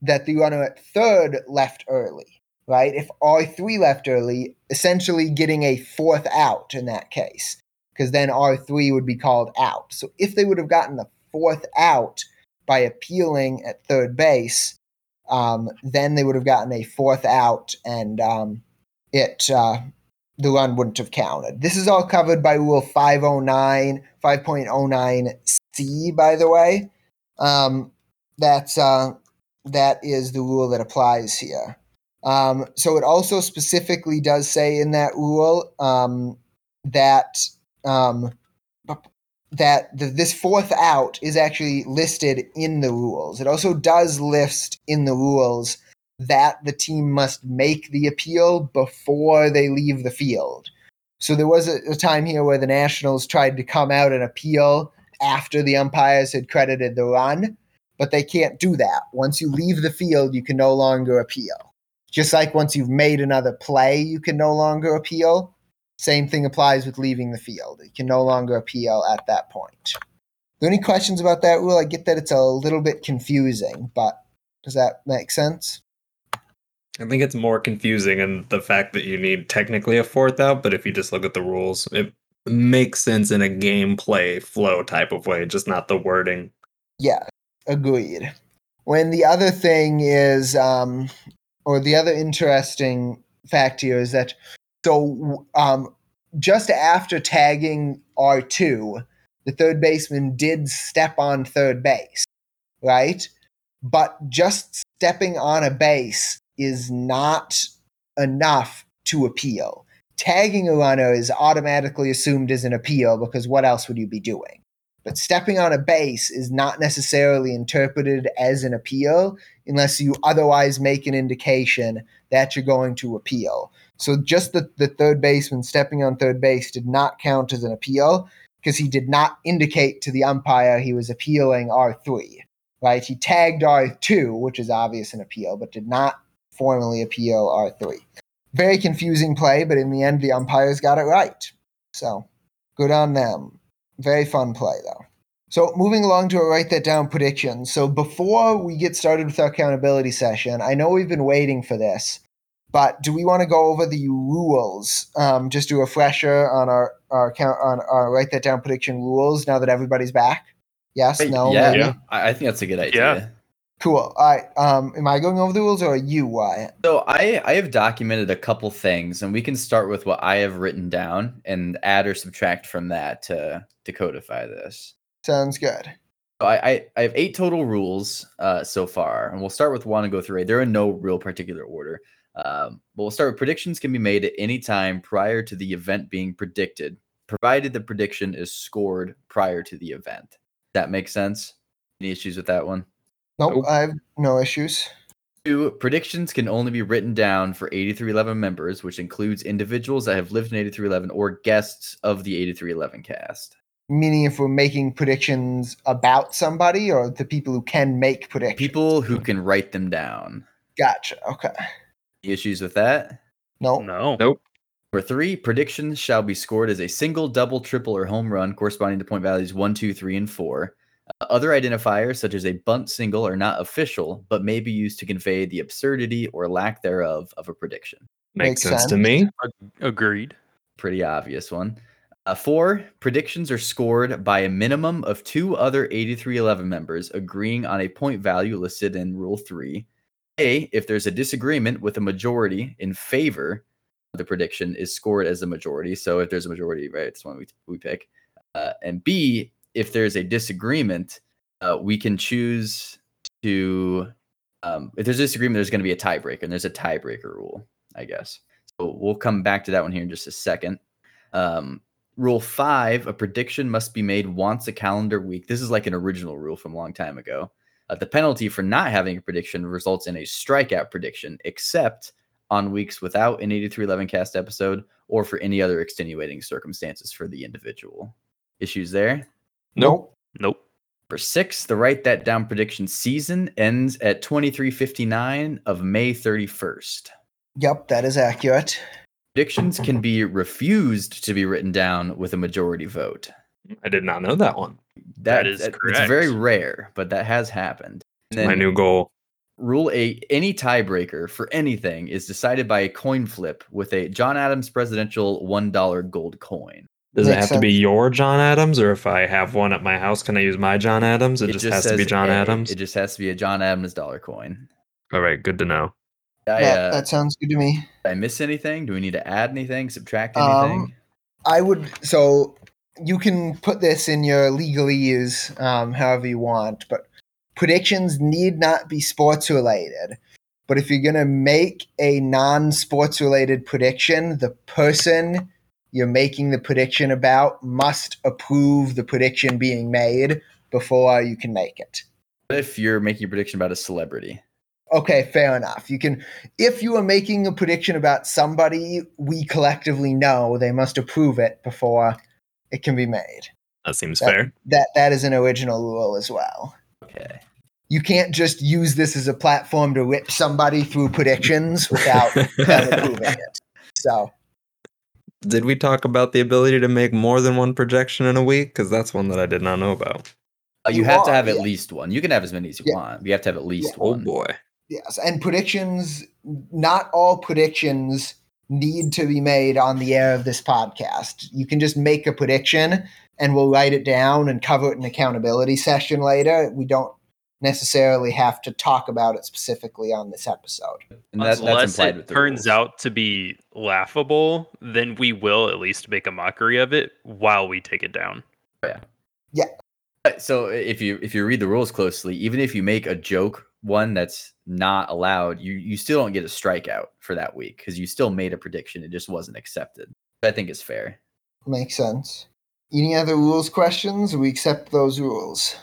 that the runner at third left early, right? If R3 left early, essentially getting a fourth out in that case because then R3 would be called out. So if they would have gotten the fourth out by appealing at third base, um, then they would have gotten a fourth out and um, it uh, the run wouldn't have counted. This is all covered by Rule 509, 5.09c, by the way. Um, that's uh, that is the rule that applies here. Um, so it also specifically does say in that rule um, that um, that the, this fourth out is actually listed in the rules. It also does list in the rules that the team must make the appeal before they leave the field. So there was a, a time here where the Nationals tried to come out and appeal after the umpires had credited the run, but they can't do that. Once you leave the field, you can no longer appeal. Just like once you've made another play, you can no longer appeal. Same thing applies with leaving the field. You can no longer appeal at that point. Are there any questions about that rule? I get that it's a little bit confusing, but does that make sense? I think it's more confusing in the fact that you need technically a fourth out, but if you just look at the rules, it makes sense in a gameplay flow type of way, just not the wording. Yeah, agreed. When the other thing is, um, or the other interesting fact here is that so um, just after tagging R2, the third baseman did step on third base, right? But just stepping on a base is not enough to appeal. Tagging runner is automatically assumed as an appeal because what else would you be doing? But stepping on a base is not necessarily interpreted as an appeal unless you otherwise make an indication that you're going to appeal. So just the, the third baseman stepping on third base did not count as an appeal because he did not indicate to the umpire he was appealing R3. Right? He tagged R2, which is obvious an appeal, but did not formally appeal R3. Very confusing play, but in the end, the umpires got it right. So good on them. Very fun play, though. So moving along to a write that down prediction. So before we get started with our accountability session, I know we've been waiting for this. But do we want to go over the rules? Um, just do a refresher on our our count on our write that down prediction rules now that everybody's back. Yes, no, yeah, maybe? Yeah. I I think that's a good idea. Yeah. Cool. All right. Um, am I going over the rules or are you, Wyatt? So I I have documented a couple things, and we can start with what I have written down and add or subtract from that to to codify this. Sounds good. So I, I, I have eight total rules uh, so far, and we'll start with one and go through eight. They're in no real particular order. Um, but we'll start with predictions can be made at any time prior to the event being predicted, provided the prediction is scored prior to the event. That makes sense? Any issues with that one? Nope, Nope. I have no issues. Two, predictions can only be written down for 8311 members, which includes individuals that have lived in 8311 or guests of the 8311 cast. Meaning, if we're making predictions about somebody or the people who can make predictions. People who can write them down. Gotcha. Okay. Any issues with that? Nope. No. Nope. Number three, predictions shall be scored as a single, double, triple, or home run corresponding to point values one, two, three, and four. Other identifiers, such as a bunt single, are not official, but may be used to convey the absurdity or lack thereof of a prediction. Makes, Makes sense, to me. Agreed. Pretty obvious one. Uh, four, predictions are scored by a minimum of two other 8311 members agreeing on a point value listed in Rule 3. A, if there's a disagreement with a majority in favor the prediction, is scored as a majority. So if there's a majority, right, it's the one we, we pick. Uh, and B, if there's a disagreement, uh, we can choose to, um, if there's a disagreement, there's going to be a tiebreaker, and there's a tiebreaker rule, I guess. So we'll come back to that one here in just a second. Um, rule five: a prediction must be made once a calendar week. This is like an original rule from a long time ago. Uh, the penalty for not having a prediction results in a strikeout prediction, except on weeks without an 8311 cast episode or for any other extenuating circumstances for the individual. Issues there? Nope. Nope. For six, the write that down prediction season ends at 2359 of May 31st. Yep, that is accurate. Predictions can be refused to be written down with a majority vote. I did not know that one. That is correct. It's very rare, but that has happened. And My new goal. Rule eight: Any tiebreaker for anything is decided by a coin flip with a John Adams presidential one dollar gold coin. Does it Makes have to be your John Adams, or if I have one at my house, can I use my John Adams? It, just, has to be John A. Adams. It just has to be a John Adams dollar coin. All right, good to know. I, that, uh, that sounds good to me. did I miss anything? Do we need to add anything? Subtract Um, anything? I would so you can put this in your legalese um, however you want, but predictions need not be sports related. But if you're gonna make a non-sports related prediction, the person you're making the prediction about must approve the prediction being made before you can make it. what if you're making a prediction about a celebrity? Okay, fair enough. You can, if you are making a prediction about somebody we collectively know, they must approve it before it can be made. That seems That- fair. That that is an original rule as well. Okay. You can't just use this as a platform to rip somebody through predictions without them approving it. So Did we talk about the ability to make more than one projection in a week? Because that's one that I did not know about. Uh, you, You have to are, have at yeah. least one. You can have as many as you Yeah. want. You have to have at least Oh one. boy. yes, and predictions. Not all predictions need to be made on the air of this podcast. You can just make a prediction, and we'll write it down and cover it in accountability session later. We don't necessarily have to talk about it specifically on this episode. And that, Unless implied it turns rules. out to be laughable, then we will at least make a mockery of it while we take it down. Oh, yeah. Yeah. So if you if you read the rules closely, even if you make a joke one that's not allowed, you you still don't get a strikeout for that week because you still made a prediction. It just wasn't accepted. I think it's fair. Makes sense. Any other rules questions? We accept those rules.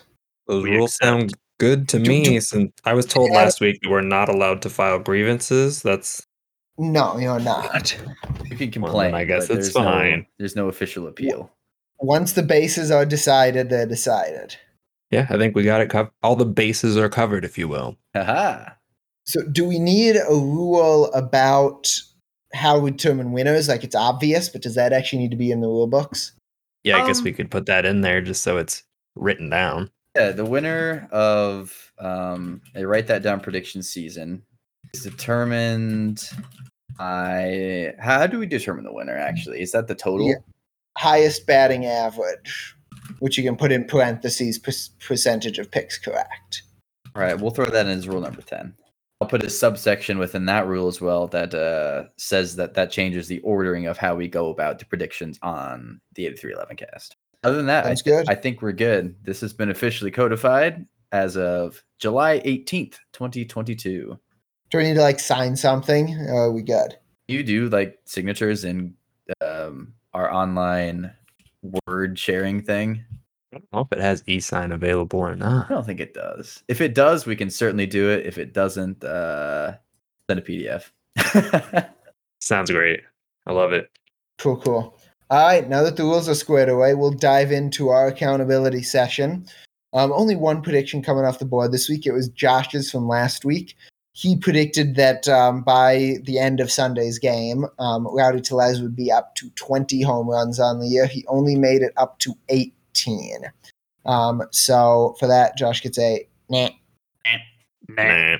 Those We rules accept. sound good to Do- me. do- since I was told Yeah. last week that we're not allowed to file grievances. That's No, you're not. You can complain. then I guess it's there's no- fine. there's no official appeal. Once the bases are decided, they're decided. yeah. I think we got it covered. All the bases are covered, if you will. Haha. So, do we need a rule about how we determine winners? Like it's obvious, but does that actually need to be in the rule books? Yeah, I guess Um, we could put that in there just so it's written down. Yeah, the winner of um, a write that down prediction season is determined I how do we determine the winner? Actually, is that the total? Yeah. Highest batting average, which you can put in parentheses per- percentage of picks correct. All right, we'll throw that in as rule number 10. I'll put a subsection within that rule as well that uh, says that that changes the ordering of how we go about the predictions on the 8311 cast. Other than that, I, Sounds good. I think we're good. This has been officially codified as of July 18th, 2022. Do we need to like sign something? Or are we good? You do like signatures in um, our online word sharing thing. I don't know if it has e-sign available or not. I don't think it does. If it does, we can certainly do it. If it doesn't, uh, send a PDF. Sounds great. I love it. Cool, cool. All right, now that the rules are squared away, we'll dive into our accountability session. Um, only one prediction coming off the board this week. It was Josh's from last week. he predicted that um, by the end of Sunday's game, um, Rowdy Tellez would be up to 20 home runs on the year. He only made it up to 18. Um, so for that, Josh gets a nah. Nah.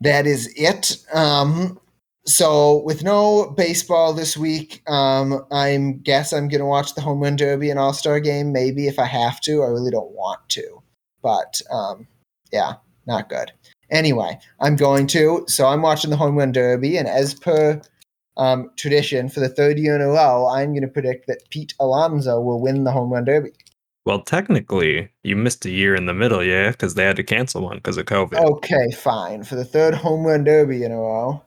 That is it. Um, so with no baseball this week, um, I'm guess I'm gonna watch the home run derby and All Star game. Maybe if I have to. I really don't want to, but um, yeah, not good. Anyway, I'm going to. So I'm watching the home run derby, and as per um, tradition, for the third year in a row, I'm going to predict that Pete Alonso will win the home run derby. Well, technically, you missed a year in the middle, yeah, because they had to cancel one because of COVID. Okay, fine. For the third home run derby in a row.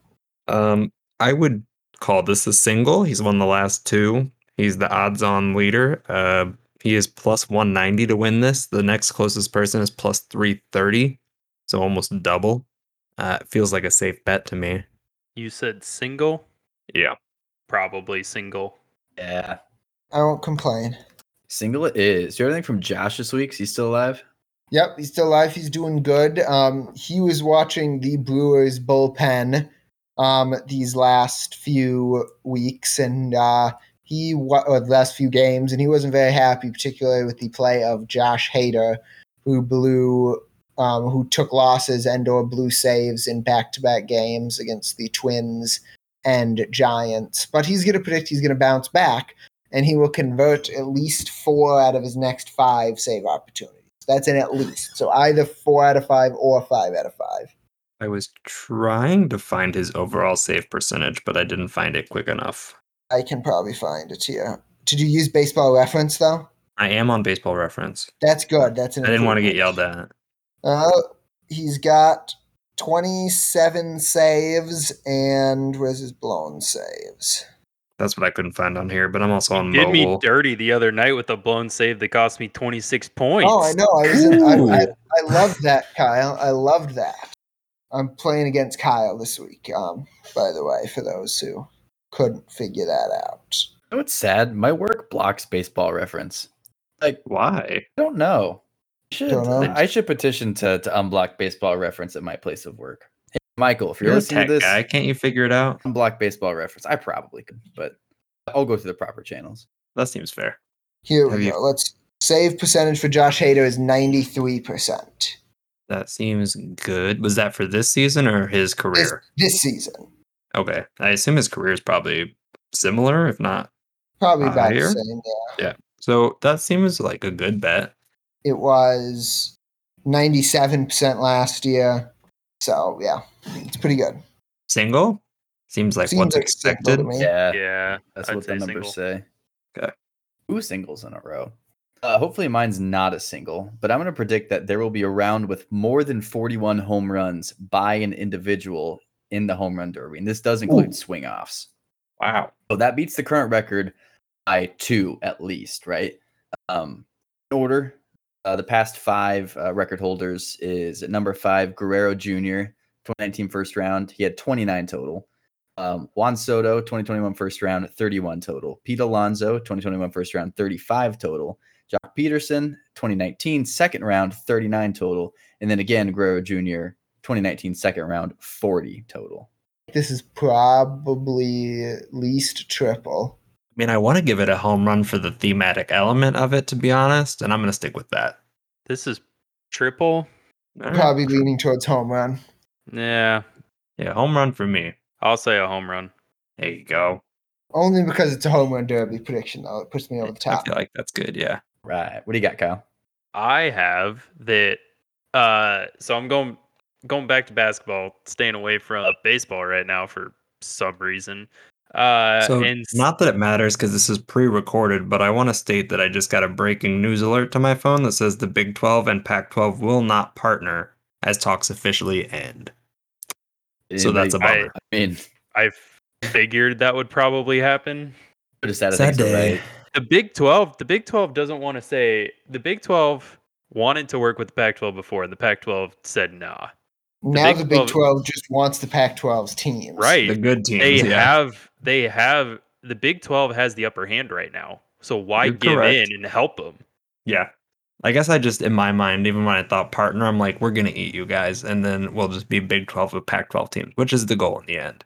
Um, I would call this a single. He's won the last two. He's the odds-on leader. Uh, he is plus 190 to win this. The next closest person is plus 330, so almost double. Uh, it feels like a safe bet to me. You said single? Yeah. Probably single. Yeah. I won't complain. Single it is. Do you have anything from Josh this week? Is he still alive? Yep, he's still alive. He's doing good. Um, he was watching the Brewers bullpen um, these last few weeks, and uh, he or the last few games, and he wasn't very happy, particularly with the play of Josh Hader, who blew, um, who took losses and or blew saves in back-to-back games against the Twins and Giants. But he's going to predict he's going to bounce back, and he will convert at least four out of his next five save opportunities. That's an at least. So either four out of five or five out of five. I was trying to find his overall save percentage, but I didn't find it quick enough. I can probably find it here. Did you use baseball reference though? I am on baseball reference. That's good. That's an I didn't want to get yelled at. Uh, he's got 27 saves and where's his blown saves? That's what I couldn't find on here, but I'm also on Did me dirty the other night with a blown save that cost me 26 points. Oh, I know. I was. In, I, I, I loved that, Kyle. I loved that. I'm playing against Kyle this week. Um, by the way, for those who couldn't figure that out. You know what's sad? My work blocks baseball reference. Like, Why? I don't know. I should, Don't know. I should petition to, to unblock baseball reference at my place of work. Hey, Michael, if you're, You're a listening tech to this, guy. Can't you figure it out? unblock baseball reference. I probably could, but I'll go through the proper channels. That seems fair. Here Have we you- go. Let's save percentage for Josh Hader is 93% That seems good. Was that for this season or his career? this season. Okay. I assume his career is probably similar, if not. Probably about Higher? the same. Yeah. So that seems like a good bet. It was 97% last year. So, yeah, it's pretty good. Single? Seems like Seems what's like expected. Yeah, Yeah. that's I'd what the numbers single. say. Okay. Two singles in a row. Uh, hopefully, mine's not a single, but I'm going to predict that there will be a round with more than 41 home runs by an individual in the home run derby, and this does include Ooh. swing offs. Wow. So that beats the current record by two at least, right? Um, in order, uh, the past five uh, record holders is at number five, Guerrero Jr., 2019 first round. He had 29 total. Um, Juan Soto, 2021 first round, 31 total. Pete Alonso, 2021 first round, 35 total. Joc Pederson, 2019 second round, 39 total. And then again, Guerrero Jr., 2019 second round, 40 total. This is probably least triple. I mean, I want to give it a home run for the thematic element of it, to be honest, and I'm going to stick with that. This is triple. All right. Probably leaning towards home run. Yeah. Yeah, home run for me. I'll say a home run. There you go. Only because it's a home run derby prediction, though. It puts me over the top. I top. feel like that's good. Yeah. Right. What do you got, Kyle? I have that. Uh, so I'm going going back to basketball, staying away from baseball right now for some reason. Uh, So, and not that it matters because this is pre recorded, but I want to state that I just got a breaking news alert to my phone that says the Big 12 and Pac 12 will not partner as talks officially end. So that's a Anybody- bummer. I mean, I figured that would probably happen. But us out of Sad day. write. The Big 12, the Big 12 doesn't want to say the Big 12 wanted to work with the Pac 12 before, and the Pac 12 said nah. now Big the Big 12 12 just wants the Pac 12's teams. Right. The good teams. they yeah. have they have the Big 12 has the upper hand right now. So why You're give correct. in and help them? yeah. I guess I just in my mind, even when I thought partner, I'm like, we're gonna eat you guys, and then we'll just be Big Twelve with Pac twelve teams, which is the goal in the end.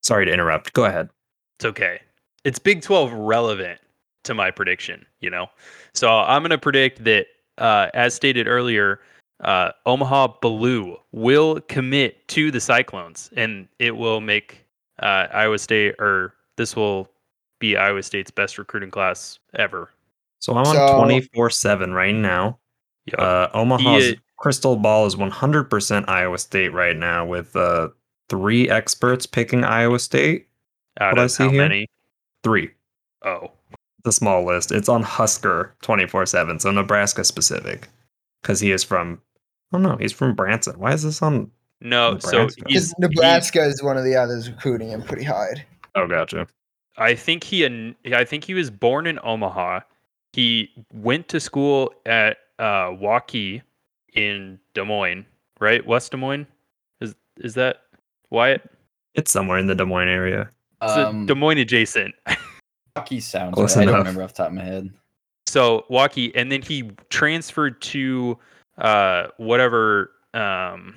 Sorry to interrupt. Go ahead. It's okay. It's Big 12 relevant to my prediction, you know? So I'm going to predict that, uh, as stated earlier, uh, Omaha Biliew will commit to the Cyclones and it will make uh, Iowa State, or this will be Iowa State's best recruiting class ever. So I'm on So- twenty four seven right now. Yep. Uh, Omaha's He- crystal ball is 100% Iowa State right now, with uh, three experts picking Iowa State. Out what I see how here? many? Three. Oh, The small list. It's on Husker 24 7, so Nebraska specific. Because he is from, oh no, he's from Branson. Why is this on? no. So Nebraska. he's, Because Nebraska is one of the others recruiting him pretty hard. Oh, gotcha. I think he an- I think he was born in Omaha. He went to school at uh, Waukee in Des Moines, right? West Des Moines. Is is that Wyatt? It's somewhere in the Des Moines area. It's Um, Des Moines adjacent. Hockey sounds. Close right. I don't remember off the top of my head. So Waukee, and then he transferred to uh, whatever um,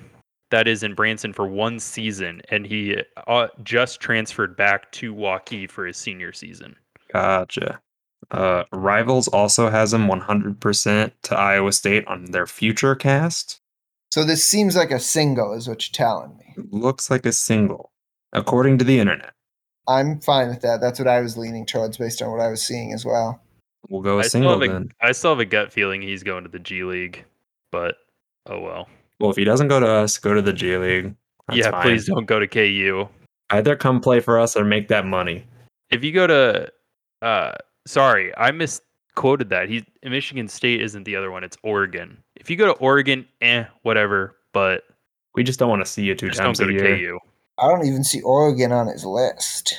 that is in Branson for one season, and he uh, just transferred back to Waukee for his senior season. Gotcha. Uh, Rivals also has him 100% to Iowa State on their future cast. So this seems like a single, is what you're telling me. Looks like a single, according to the internet. I'm fine with that. That's what I was leaning towards based on what I was seeing as well. We'll go a I still, single have then. I still have a gut feeling he's going to the G League, but oh well. Well, if he doesn't go to us, go to the G League. That's yeah, fine. please don't go to KU. Either come play for us or make that money. If you go to, uh, sorry, I misquoted that. He Michigan State isn't the other one; it's Oregon. If you go to Oregon, eh, whatever. But We just don't want to see you two just don't times go a to year. KU. I don't even see Oregon on his list.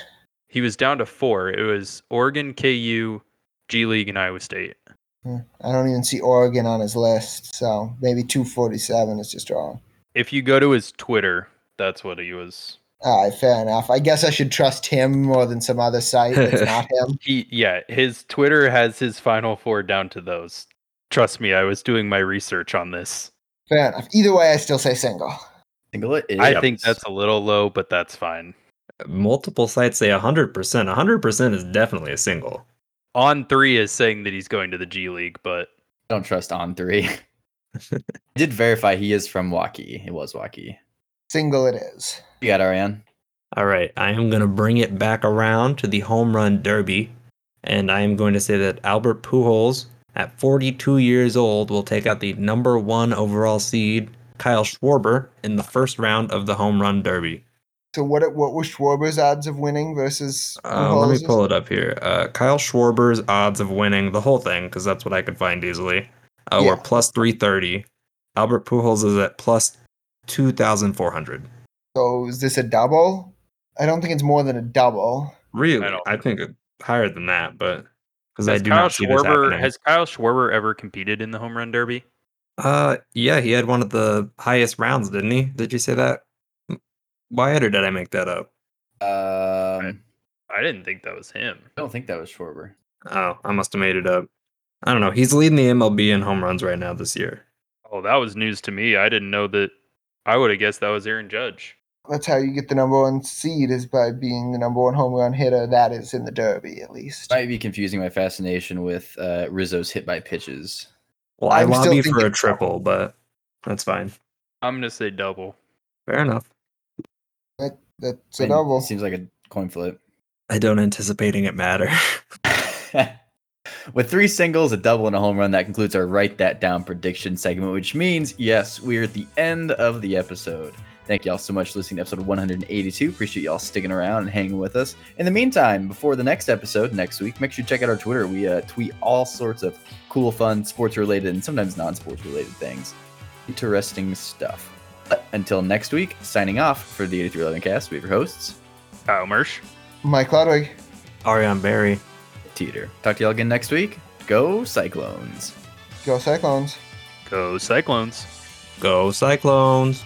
He was down to four. It was Oregon, KU, G League, and Iowa State. Hmm. I don't even see Oregon on his list. So maybe 247 is just wrong. If you go to his Twitter, that's what he was. All right, fair enough. I guess I should trust him more than some other site that's not him. He yeah, his Twitter has his final four down to those. Trust me, I was doing my research on this. Fair enough. Either way, I still say single. Single it is. I think that's a little low, but that's fine. Multiple sites say 100%. 100% is definitely a single. On three is saying that he's going to the G League, but I don't trust on three. I did verify he is from Waukee. It was Waukee. Single it is. You got Ariane. All right, I am going to bring it back around to the home run derby. And I am going to say that Albert Pujols, at 42 years old, will take out the number one overall seed, Kyle Schwarber, in the first round of the home run derby. So what what was Schwarber's odds of winning versus Uh, let me pull it up here. Uh, Kyle Schwarber's odds of winning the whole thing, because that's what I could find easily, uh, Yeah. were plus 330. Albert Pujols is at plus 2,400. So is this a double? I don't think it's more than a double. Really? I I, think higher than that, but because I has do Kyle not see this Schwarber happening. has Kyle Schwarber ever competed in the home run derby? Uh, yeah, he had one of the highest rounds, didn't he? Did you say that? M- Wyatt, or did I make that up? Um, I didn't think that was him. I don't think that was Schwarber. Oh, I must have made it up. I don't know. He's leading the MLB in home runs right now this year. Oh, that was news to me. I didn't know that. I would have guessed that was Aaron Judge. That's how you get the number one seed is by being the number one home run hitter. That is in the Derby, at least. Might be confusing my fascination with uh, Rizzo's hit by pitches. Well, I I'm still lobby for a triple, but that's fine. I'm gonna say double. Fair enough. That's I a mean, double. Seems like a coin flip. I don't anticipating it matter. With three singles, a double, and a home run, that concludes our Write That Down prediction segment, which means, yes, we're at the end of the episode. Thank y'all so much for listening to episode 182. Appreciate y'all sticking around and hanging with us. In the meantime, before the next episode next week, make sure you check out our Twitter. We uh, tweet all sorts of cool, fun, sports related, and sometimes non sports related things. Interesting stuff. But until next week, signing off for the 8311 cast, we have your hosts, Kyle Mersch. Mike Ludwig. Ariane Barry. Teeter. Talk to y'all again next week. Go Cyclones. Go Cyclones. Go Cyclones. Go Cyclones.